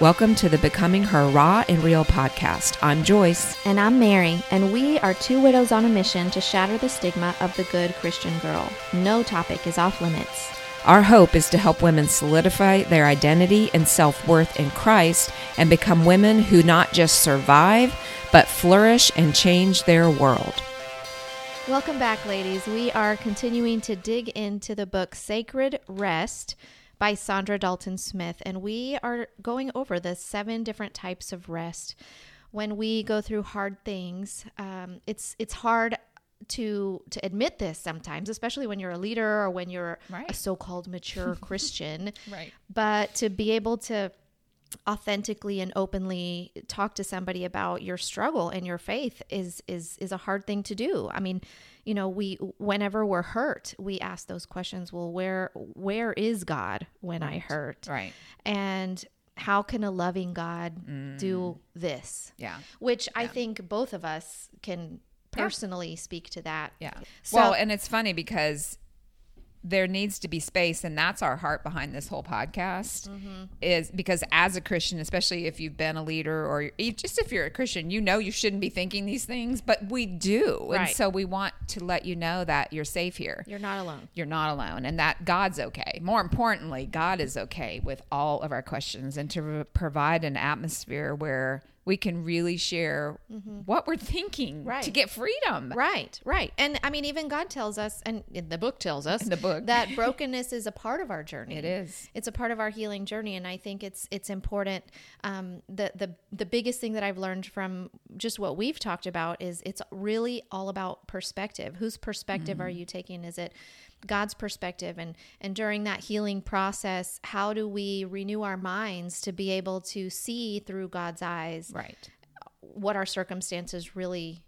Welcome to the Becoming Her Raw and Real podcast. I'm Joyce. And I'm Mary, and we are two widows on a mission to shatter the stigma of the good Christian girl. No topic is off limits. Our hope is to help women solidify their identity and self worth in Christ and become women who not just survive, but flourish and change their world. Welcome back, ladies. We are continuing to dig into the book Sacred Rest by Saundra Dalton-Smith, and we are going over the seven different types of rest. When we go through hard things, um, it's it's hard to to admit this sometimes, especially when you're a leader or when you're Right. a so-called mature Christian. Right. But to be able to authentically and openly talk to somebody about your struggle and your faith is is is a hard thing to do. I mean, you know, we whenever we're hurt, we ask those questions, well, where where is God when I hurt? Right. And how can a loving God do mm. this? Yeah. Which I think both of us can personally speak to that. Yeah. So- well, and it's funny because there needs to be space, and that's our heart behind this whole podcast. Mm-hmm. Is because as a Christian, especially if you've been a leader or just if you're a Christian, you know you shouldn't be thinking these things, but we do, and so we want to let you know that you're safe here. You're not alone. You're not alone, and that God's okay. More importantly, God is okay with all of our questions, and to provide an atmosphere where we can really share what we're thinking right. to Mm-hmm. Get freedom. Right, right. And I mean, even God tells us, and the book tells us, In the book. that brokenness is a part of our journey. It is. It's a part of our healing journey, and I think it's it's important. Um, the the the biggest thing that I've learned from just what we've talked about is it's really all about perspective. Whose perspective are Mm-hmm. you taking? Is it God's perspective? And and during that healing process, how do we renew our minds to be able to see through God's eyes Right. what our circumstances really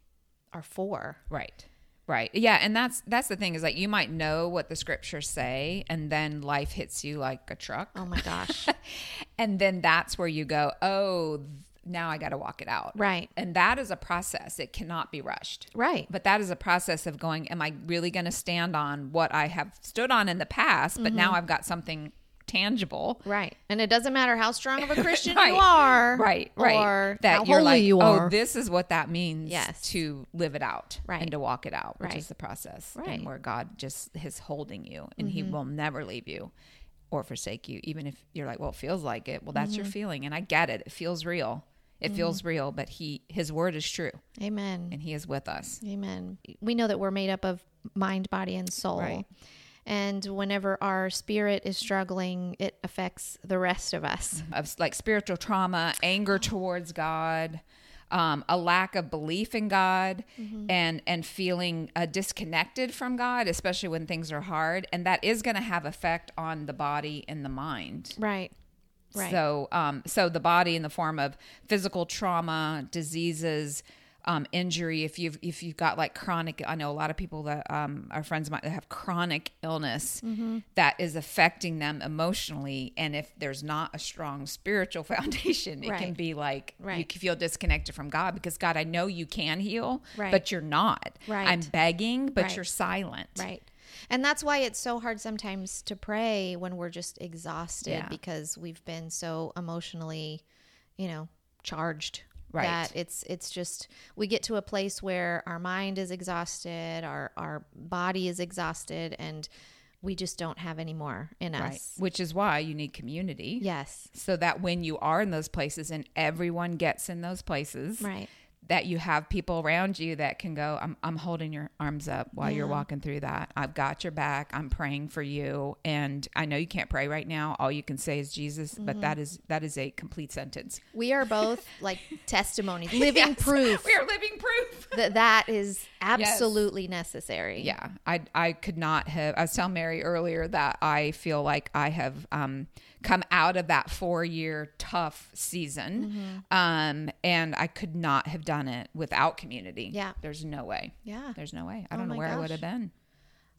are for? Right. Right. Yeah, and that's that's the thing is like you might know what the scriptures say and then life hits you like a truck. Oh my gosh. and then that's where you go, "Oh, now I got to walk it out." Right. And that is a process. It cannot be rushed. Right. But that is a process of going, am I really going to stand on what I have stood on in the past, but now I've got something tangible. Right. And it doesn't matter how strong of a Christian Right. you are. Right, right. Or that how you're holy like, you are. oh, this is what that means Yes. to live it out Right. and to walk it out, which Right. is the process. Right. Mm-hmm. And where God just is holding you and he will never leave you or forsake you, even if you're like, well, it feels like it. Well, that's your Mm-hmm. feeling. And I get it. It feels real. It feels real, but he his word is true Amen. and he is with us. Amen. We know that we're made up of mind, body, and soul. Right. And whenever our spirit is struggling, it affects the rest of us. of like spiritual trauma, anger towards God, um, a lack of belief in God, and and feeling uh, disconnected from God, especially when things are hard, and that is going to have effect on the body and the mind. Right. Right. So, um, so the body in the form of physical trauma, diseases, um, injury. If you've if you've got like chronic, I know a lot of people that um, our friends might that have chronic illness Mm-hmm. that is affecting them emotionally, and if there's not a strong spiritual foundation, it can be like you can feel disconnected from God because God, I know you can heal, Right. but you're not. Right. I'm begging, but Right. you're silent. Right. And that's why it's so hard sometimes to pray when we're just exhausted Yeah. because we've been so emotionally, you know, charged. Right. That it's it's just we get to a place where our mind is exhausted, our our body is exhausted, and we just don't have any more in Right. us. Which is why you need community. Yes. so that when you are in those places and everyone gets in those places Right. That you have people around you that can go I'm, I'm holding your arms up while you're walking through that. I've got your back. I'm praying for you. And i know you can't pray right now. All you can say is jesus Mm-hmm. but that is that is a complete sentence. We are both like testimonies, living Yes. proof we are living proof. that that is absolutely necessary. yeah. I i could not have i was telling mary earlier that i feel like i have um come out of that four year tough season Mm-hmm. um and i could not have done it without community Yeah. there's no way Yeah. there's no way i Oh don't know my where i would have been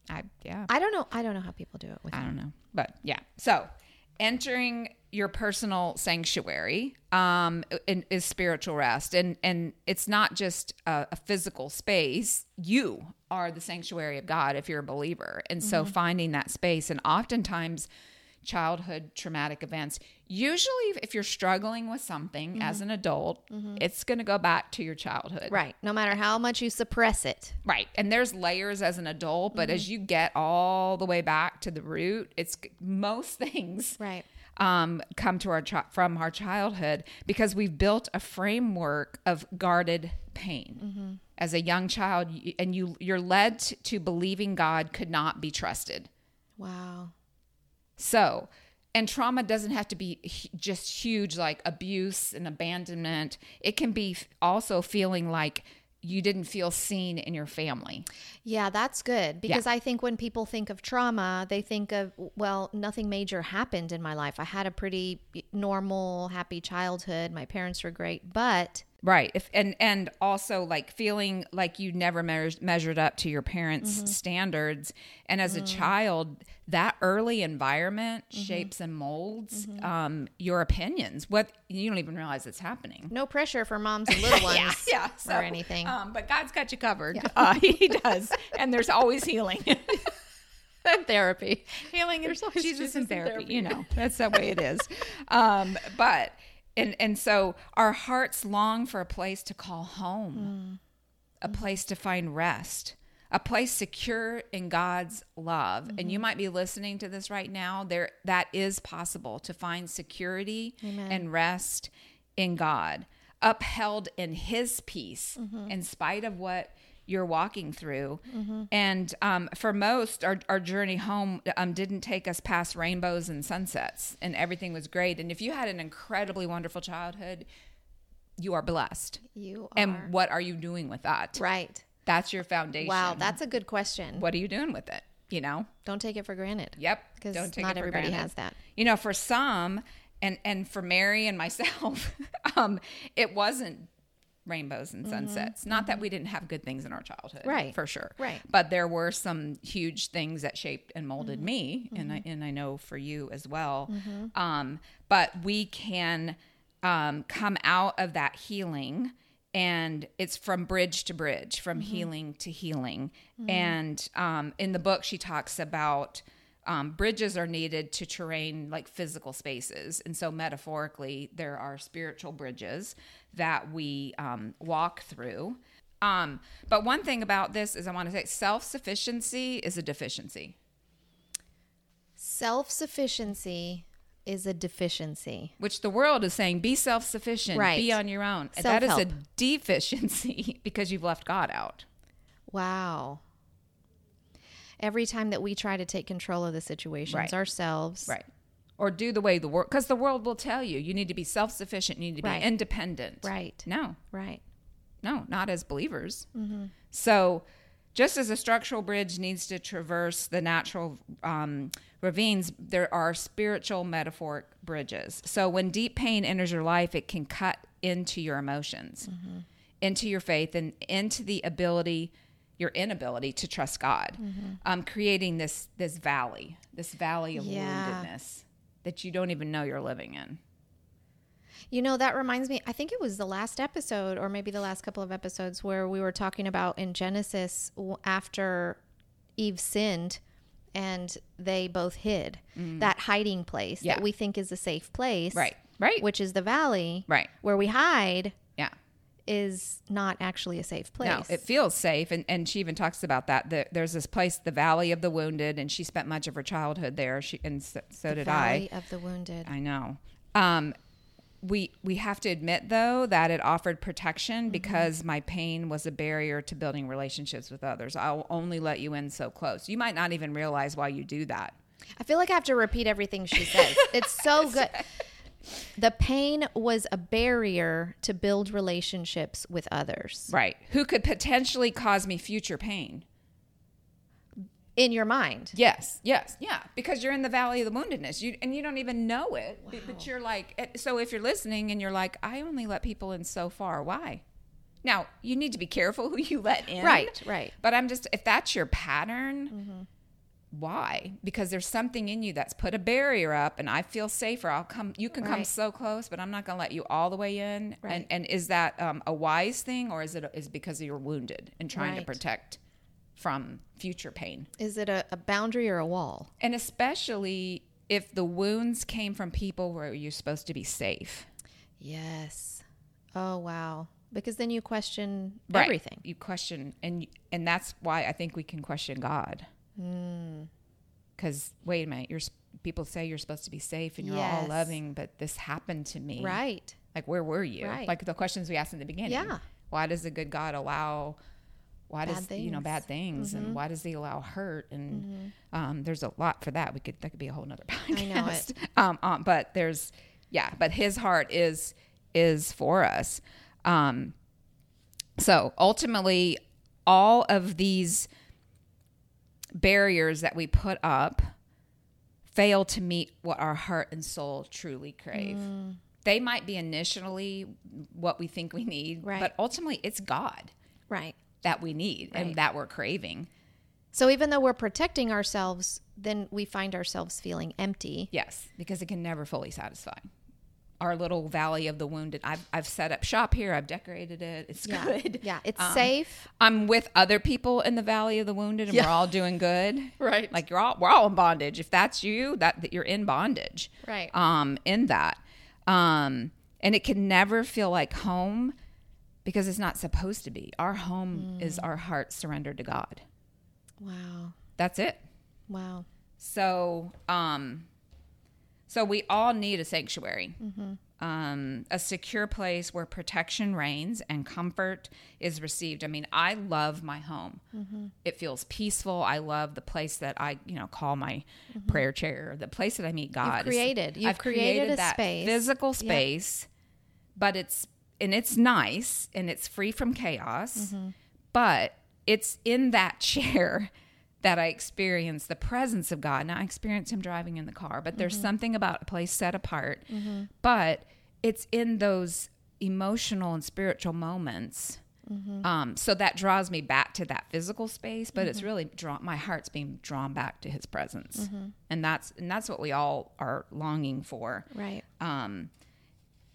i yeah I don't know. I don't know how people do it with I don't know. But yeah. So entering your personal sanctuary um, is spiritual rest. And, and it's not just a, a physical space. You are the sanctuary of God if you're a believer. And so finding that space and oftentimes childhood traumatic events. Usually, if you're struggling with something mm-hmm. as an adult, mm-hmm. it's going to go back to your childhood. Right. No matter how much you suppress it. Right. And there's layers as an adult, but as mm-hmm. you get all the way back to the root, it's most things Right. um, come to our chi- from our childhood because we've built a framework of guarded pain as a young child, and you you're led to believing God could not be trusted. Wow. So, and trauma doesn't have to be just huge like abuse and abandonment. It can be also feeling like you didn't feel seen in your family. Yeah, that's good because I think when people think of trauma, they think of, well, nothing major happened in my life. I had a pretty normal, happy childhood. My parents were great, but Right. If and and also like feeling like you never measured measured up to your parents' standards and as a child that early environment shapes and molds um, your opinions. What you don't even realize it's happening. no pressure for moms and little ones yeah, so, or anything. Um, but God's got you covered. Uh, he does, and there's always healing. And therapy. healing and There's always Jesus, Jesus in in therapy. therapy. You know, that's the way it is. Um, but and and so our hearts long for a place to call home, a mm. place to find rest, a place secure in God's love. And you mm-hmm. might be listening to this right now. There that is possible to find security and rest in God, upheld in His peace, mm-hmm. in spite of what you're walking through. And um, for most, our, our journey home um, didn't take us past rainbows and sunsets, and everything was great. And if you had an incredibly wonderful childhood, you are blessed. You are And what are you doing with that? right. That's your foundation. Wow, that's a good question. what are you doing with it? You know? Don't take it for granted. Yep. Because Don't take not it for everybody granted. has that. You know, for some, and and for Mary and myself, um, it wasn't rainbows and sunsets. Not that we didn't have good things in our childhood, Mm-hmm. Right. For sure, Right. But there were some huge things that shaped and molded Mm-hmm. me, and I and I know for you as well. Um, but we can um, come out of that healing. And it's from bridge to bridge, from Mm-hmm. healing to healing. And um, in the book, she talks about um, bridges are needed to terrain like physical spaces. And so, metaphorically, there are spiritual bridges that we um, walk through. Um, but one thing about this is I want to say self sufficiency is a deficiency. Self sufficiency is a deficiency. which the world is saying be self-sufficient Right. be on your own And that is a deficiency because you've left god out Wow. Every time that we try to take control of the situations Right. ourselves, right or do the way the world because the world will tell you you need to be self-sufficient you need to be independent Right. no right, no not as believers Mm-hmm. so just as a structural bridge needs to traverse the natural um, ravines there are spiritual metaphoric bridges so when deep pain enters your life it can cut into your emotions Mm-hmm. into your faith and into the ability your inability to trust god Mm-hmm. um, creating this this valley this valley of Yeah. woundedness that you don't even know you're living in You know, that reminds me, I think it was the last episode or maybe the last couple of episodes where we were talking about in Genesis after Eve sinned and they both hid that hiding place Mm. Yeah. that we think is a safe place. right right Which is the valley. right Where we hide is not actually a safe place. No, it feels safe, and, and she even talks about that. There- There's this place, the Valley of the Wounded, and she spent much of her childhood there. She and so, so did valley of the wounded. I. I know. Um, we we have to admit though that it offered protection Mm-hmm. because my pain was a barrier to building relationships with others. I'll only let you in so close. You might not even realize why you do that. I feel like I have to repeat everything she says. it's so good. The pain was a barrier to build relationships with others Right. Who could potentially cause me future pain? in your mind. Yes, yes, yeah, because you're in the valley of the woundedness, you and you don't even know it. b- But you're like, eh, so if you're listening and you're like, I only let people in so far. Why? Now you need to be careful who you let in. Right, right. But I'm just, if that's your pattern, why? Because there's something in you that's put a barrier up, and I feel safer. I'll come. You can come so close, but I'm not going to let you all the way in. Right. And and is that um, a wise thing, or is it is because you're wounded and trying to protect from future pain? Is it a, a boundary or a wall? and especially if the wounds came from people where you're supposed to be safe. Yes. Oh wow. Because then you question Right. everything. You question, and and that's why I think we can question God. Hmm. Because wait a minute, you're people say you're supposed to be safe and you're all loving, but this happened to me. Right. Like where were you? Right. Like the questions we asked in the beginning. Yeah. Why does a good God allow? Why Bad does you know things. Mm-hmm. bad things and why does he allow hurt and um, there's a lot for that we could that could be a whole nother podcast I know it. um, um, but there's yeah but his heart is is for us um, so ultimately all of these barriers that we put up fail to meet what our heart and soul truly crave Mm. they might be initially what we think we need Right. but ultimately it's god Right. that we need Right. and that we're craving So even though we're protecting ourselves, then we find ourselves feeling empty. Yes, because it can never fully satisfy. Our little valley of the wounded. I've I've set up shop here. I've decorated it. It's Yeah. good. Yeah. It's Um, safe. I'm with other people in the valley of the wounded, and Yeah. we're all doing good. Right. Like you're all we're all in bondage. If that's you, that, that you're in bondage. Right. Um, in that, um, and it can never feel like home because it's not supposed to be. Our home is Mm. our heart surrendered to God. Wow. That's it. Wow. So, um, so we all need a sanctuary, um, a secure place where protection reigns and comfort is received. I mean, I love my home. It feels peaceful. I love the place that I, you know, call my prayer chair, the place that I meet God. It's- created- you've I've created a that space. physical Yep. space, but it's and it's nice and it's free from chaos, Mm-hmm. but it's in that chair that I experience the presence of God. Now I experience Him driving in the car, but there's Mm-hmm. something about a place set apart. But it's in those emotional and spiritual moments. Mm-hmm. Um, so that draws me back to that physical space, but it's really drawn. My heart's being drawn back to His presence, Mm-hmm. and that's and that's what we all are longing for. Right. Um,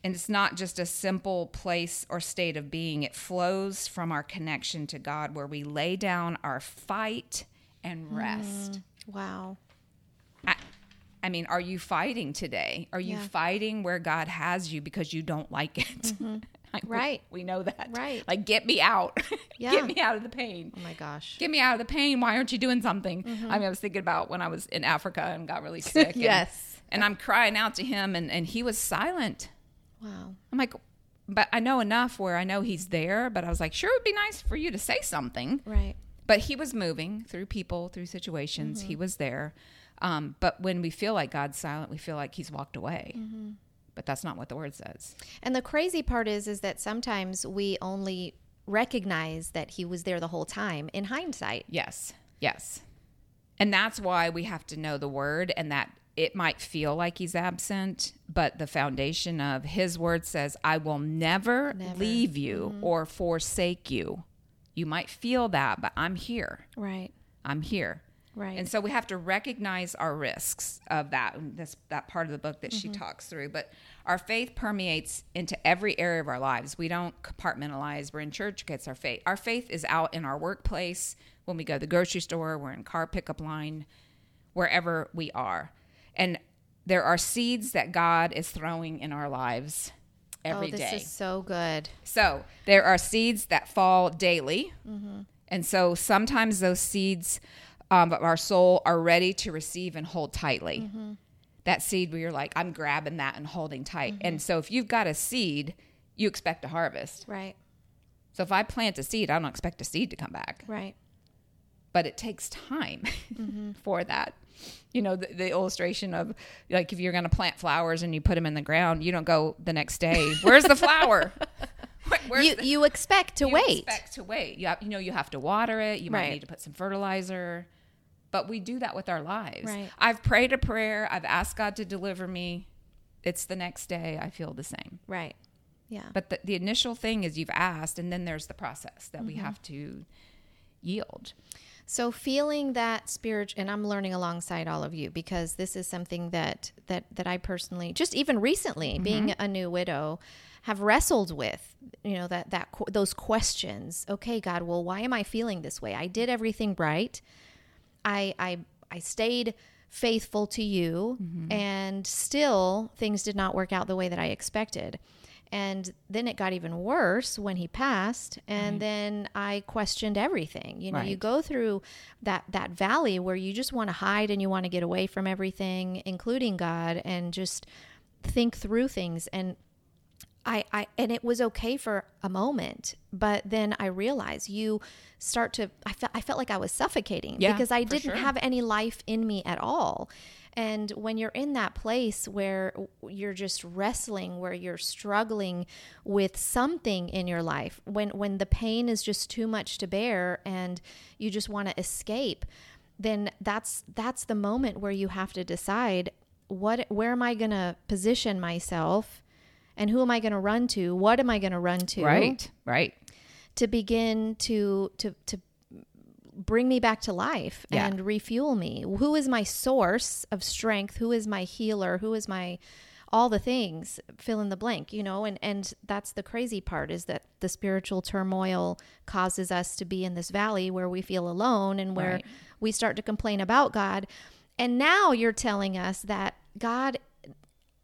and it's not just a simple place or state of being, it flows from our connection to God, where we lay down our fight and mm. rest. Wow. I, I mean, are you fighting today? Are you Yeah. fighting where God has you because you don't like it? Mm-hmm. We- Right. We, know that. Right. Like, get me out. Yeah. get me out of the pain. Oh my gosh. Get me out of the pain. Why aren't you doing something? Mm-hmm. I mean, I was thinking about when I was in Africa and got really sick. and- Yes. And, I'm crying out to him, and, and he was silent. Wow. I'm like, but I know enough where I know he's there. But I was like, sure, it'd be nice for you to say something. Right. But he was moving through people, through situations. He mm-hmm. was there. Um, but when we feel like God's silent, we feel like he's walked away. Mm-hmm. But that's not what the word says. And the crazy part is is that sometimes we only recognize that he was there the whole time in hindsight. Yes. Yes. And that's why we have to know the word and that it might feel like he's absent, but the foundation of his word says, I will never, Never. leave you mm-hmm. or forsake you. You might feel that, but I'm here. Right. I'm here. Right. And so we have to recognize our risks of that. that part of the book that she mm-hmm. talks through. But our faith permeates into every area of our lives. We don't compartmentalize. We're in church, gets our faith. Our faith is out in our workplace, when we go to the grocery store, we're in car pickup line, wherever we are. And there are seeds that God is throwing in our lives every oh, day. this is so good. So there are seeds that fall daily. And so sometimes those seeds um, of our soul are ready to receive and hold tightly. That seed where you're like, I'm grabbing that and holding tight. And so if you've got a seed, you expect a harvest. Right. So if I plant a seed, I don't expect a seed to come back. Right. But it takes time for that. You know, the, the illustration of like if you're going to plant flowers and you put them in the ground, you don't go the next day, where's the flower? Where's you the- you expect to you wait. expect to wait. You, have, you know, you have to water it. You might Right. need to put some fertilizer. But we do that with our lives. Right. I've prayed a prayer. I've asked God to deliver me. It's the next day. I feel the same. right. Yeah. But the, the initial thing is you've asked, and then there's the process that we Mm-hmm. have to yield. So feeling that spirit, and I'm learning alongside all of you because this is something that that that I personally, just even recently, mm-hmm. being a new widow, have wrestled with. You know that that those questions. Okay, God, well, why am I feeling this way? I did everything right. I I I stayed faithful to you mm-hmm. and still things did not work out the way that I expected. And then it got even worse when he passed and then I questioned everything. You know, you go through that that valley where you just want to hide and you want to get away from everything including God and just think through things. And I, I and it was okay for a moment, but then I realized you start to I felt I felt like I was suffocating Yeah, because I didn't sure. have any life in me at all. And when you're in that place where you're just wrestling, where you're struggling with something in your life, when when the pain is just too much to bear and you just want to escape, then that's that's the moment where you have to decide what where am I going to position myself and who am I going to run to? What am I going to run to? Right. Right. To begin to to to bring me back to life Yeah. and refuel me. Who is my source of strength? Who is my healer? Who is my all the things fill in the blank you know and and that's the crazy part is that the spiritual turmoil causes us to be in this valley where we feel alone and where Right. we start to complain about god and now you're telling us that god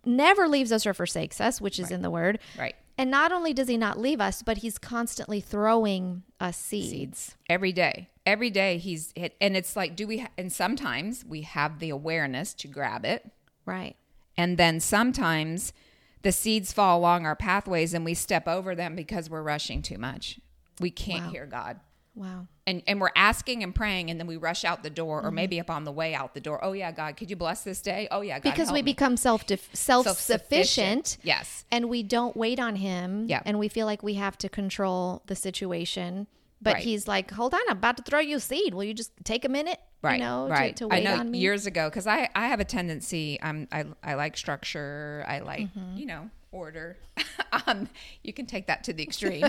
never leaves us or forsakes us which is in the word Right. and not only does he not leave us, but he's constantly throwing us seeds. every day every day he's hit and it's like do we ha- and sometimes we have the awareness to grab it Right. and then sometimes the seeds fall along our pathways and we step over them because we're rushing too much we can't Wow. hear god Wow. and and we're asking and praying and then we rush out the door Mm-hmm. or maybe up on the way out the door oh yeah god could you bless this day oh yeah god Because we me. become self self sufficient yes and we don't wait on him. Yeah. And we feel like we have to control the situation. But Right. he's like, hold on, I'm about to throw you a seed. Will you just take a minute? right You know, right to, to wait i know years ago because i i have a tendency i'm i, I like structure i like Mm-hmm. you know order um you can take that to the extreme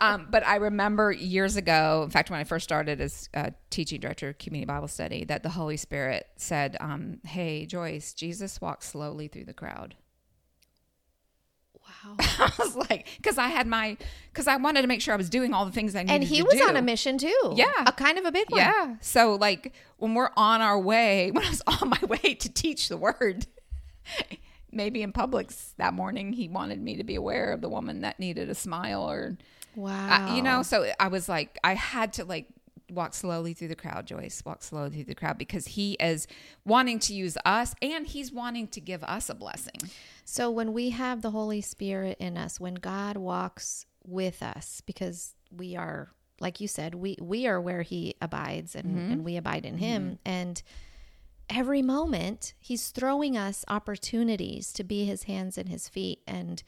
um but i remember years ago in fact when i first started as a teaching director of community bible study that the holy spirit said um hey joyce jesus walks slowly through the crowd wow. i was like because i had my because i wanted to make sure i was doing all the things i needed And he was do. on a mission too. Yeah. A kind of a big one. Yeah. So like when we're on our way, when I was on my way to teach the word, maybe in Publix that morning, he wanted me to be aware of the woman that needed a smile or, Wow. uh, you know, so I was like, I had to like walk slowly through the crowd, Joyce, walk slowly through the crowd because he is wanting to use us and he's wanting to give us a blessing. So when we have the Holy Spirit in us, when God walks with us, because we are, like you said, we we are where He abides, and and we abide in Him, and every moment He's throwing us opportunities to be His hands and His feet, and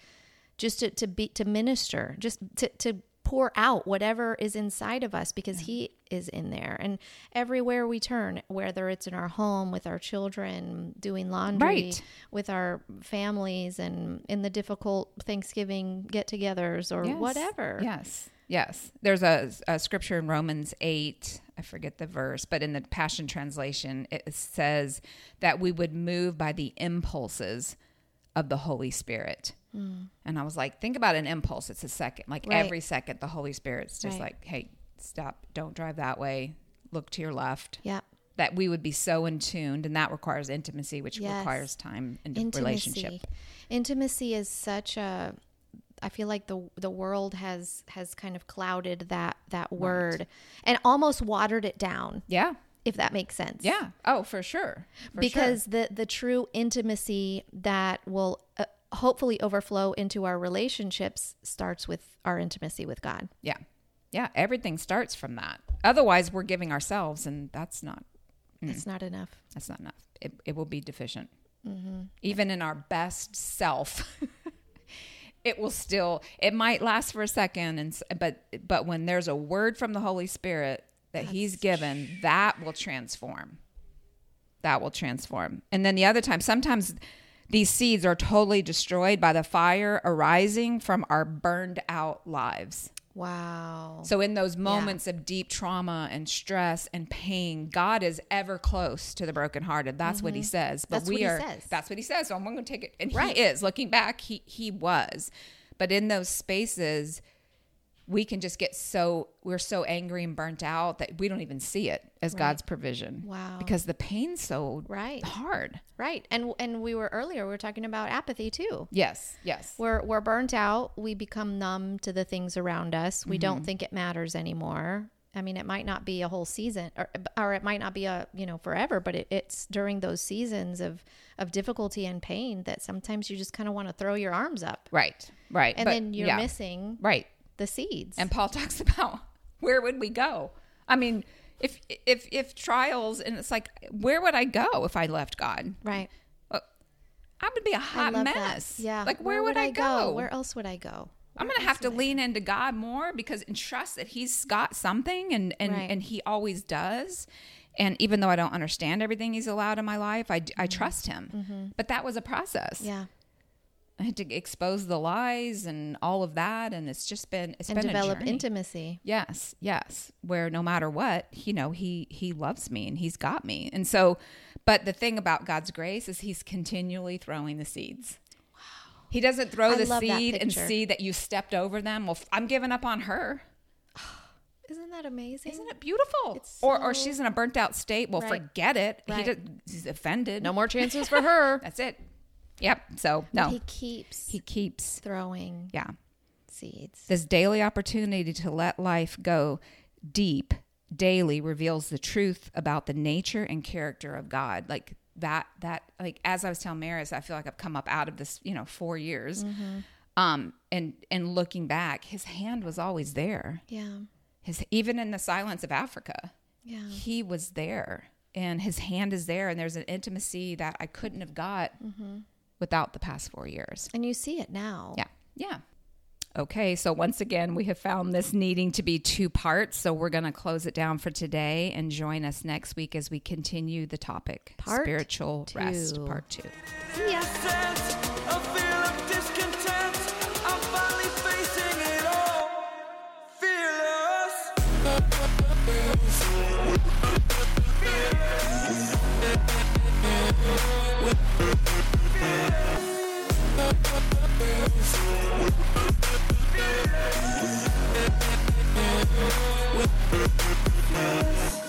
just to, to be to minister, just to to pour out whatever is inside of us because he is in there and everywhere we turn whether it's in our home with our children doing laundry Right. with our families and in the difficult Thanksgiving get-togethers or Yes. whatever. Yes. Yes. There's a, a scripture in Romans 8, I forget the verse, but in the Passion Translation, it says that we would move by the impulses of the Holy Spirit. Hmm. And I was like, think about an impulse. It's a second. Like Right. every second, the Holy Spirit's just Right. like, hey, stop. Don't drive that way. Look to your left. Yeah. That we would be so in tuned, and that requires intimacy, which Yes. requires time and Intimacy. relationship. Intimacy is such a I feel like the the world has has kind of clouded that that word and almost watered it down, Yeah. if that makes sense. Yeah. Oh, for sure. For sure. because the the true intimacy that will uh, hopefully overflow into our relationships starts with our intimacy with God. Yeah. Yeah. Everything starts from that. Otherwise, we're giving ourselves, and that's not It's not enough. that's not enough. It, it will be deficient. Mm-hmm. Even in our best self, it will still. It might last for a second, and but but when there's a word from the Holy Spirit that He's given, that will transform. That will transform. And then the other time, sometimes these seeds are totally destroyed by the fire arising from our burned out lives. Wow. So, in those moments of deep trauma and stress and pain, God is ever close to the brokenhearted. That's what He says. But Mm-hmm. That's we what he are. says. That's what He says. So I'm going to take it, and Right. He is. Looking back, He He was. But in those spaces, we can just get so we're so angry and burnt out that we don't even see it as God's provision. Wow. Because the pain's so Right. hard. Right. And and we were earlier we were talking about apathy too. Yes. Yes. We're we're burnt out. We become numb to the things around us. We Mm-hmm. don't think it matters anymore. I mean, it might not be a whole season, or, or it might not be a you know forever. But it, it's during those seasons of of difficulty and pain that sometimes you just kind of want to throw your arms up, Right. Right. and But, then you're yeah. missing Right. The seeds. And Paul talks about where would we go? I mean, if if if trials and it's like where would I go if I left God? right. Uh, I would be a hot mess. that. Yeah. Like where, would, I go? Where else would I go? I'm gonna have to lean into God more because and trust that He's got something and and Right. and He always does. And even though I don't understand everything He's allowed in my life, I, I trust Him. But that was a process. Mm-hmm. Yeah. I had to expose the lies and all of that, and it's just been it's And been develop intimacy. Yes, yes. Where no matter what, you know, he he loves me and he's got me. And so but the thing about God's grace is he's continually throwing the seeds. Wow. He doesn't throw I the seed and see that you stepped over them. Well, I'm giving up on her. Isn't that amazing? Isn't it beautiful? It's or or she's in a burnt out state. Well, Right. forget it. He Right. he's offended. No more chances for her. That's it. Yep. So no, He keeps he keeps. throwing Yeah. seeds. This daily opportunity to let life go deep daily reveals the truth about the nature and character of God. Like that, that, like, as I was telling Maris, I feel like I've come up out of this, you know, four years. Um, and, and looking back, his hand was always there. Yeah. His, even in the silence of Africa, Yeah. he was there and his hand is there. And there's an intimacy that I couldn't have got without the past four years. And you see it now. Yeah. Yeah. Okay. So once again, we have found this needing to be two parts. So we're going to close it down for today and join us next week as we continue the topic Part spiritual rest, part two. See ya. sense, a feel of discontent. I'm finally facing it all. Fearless. Fearless. Yes.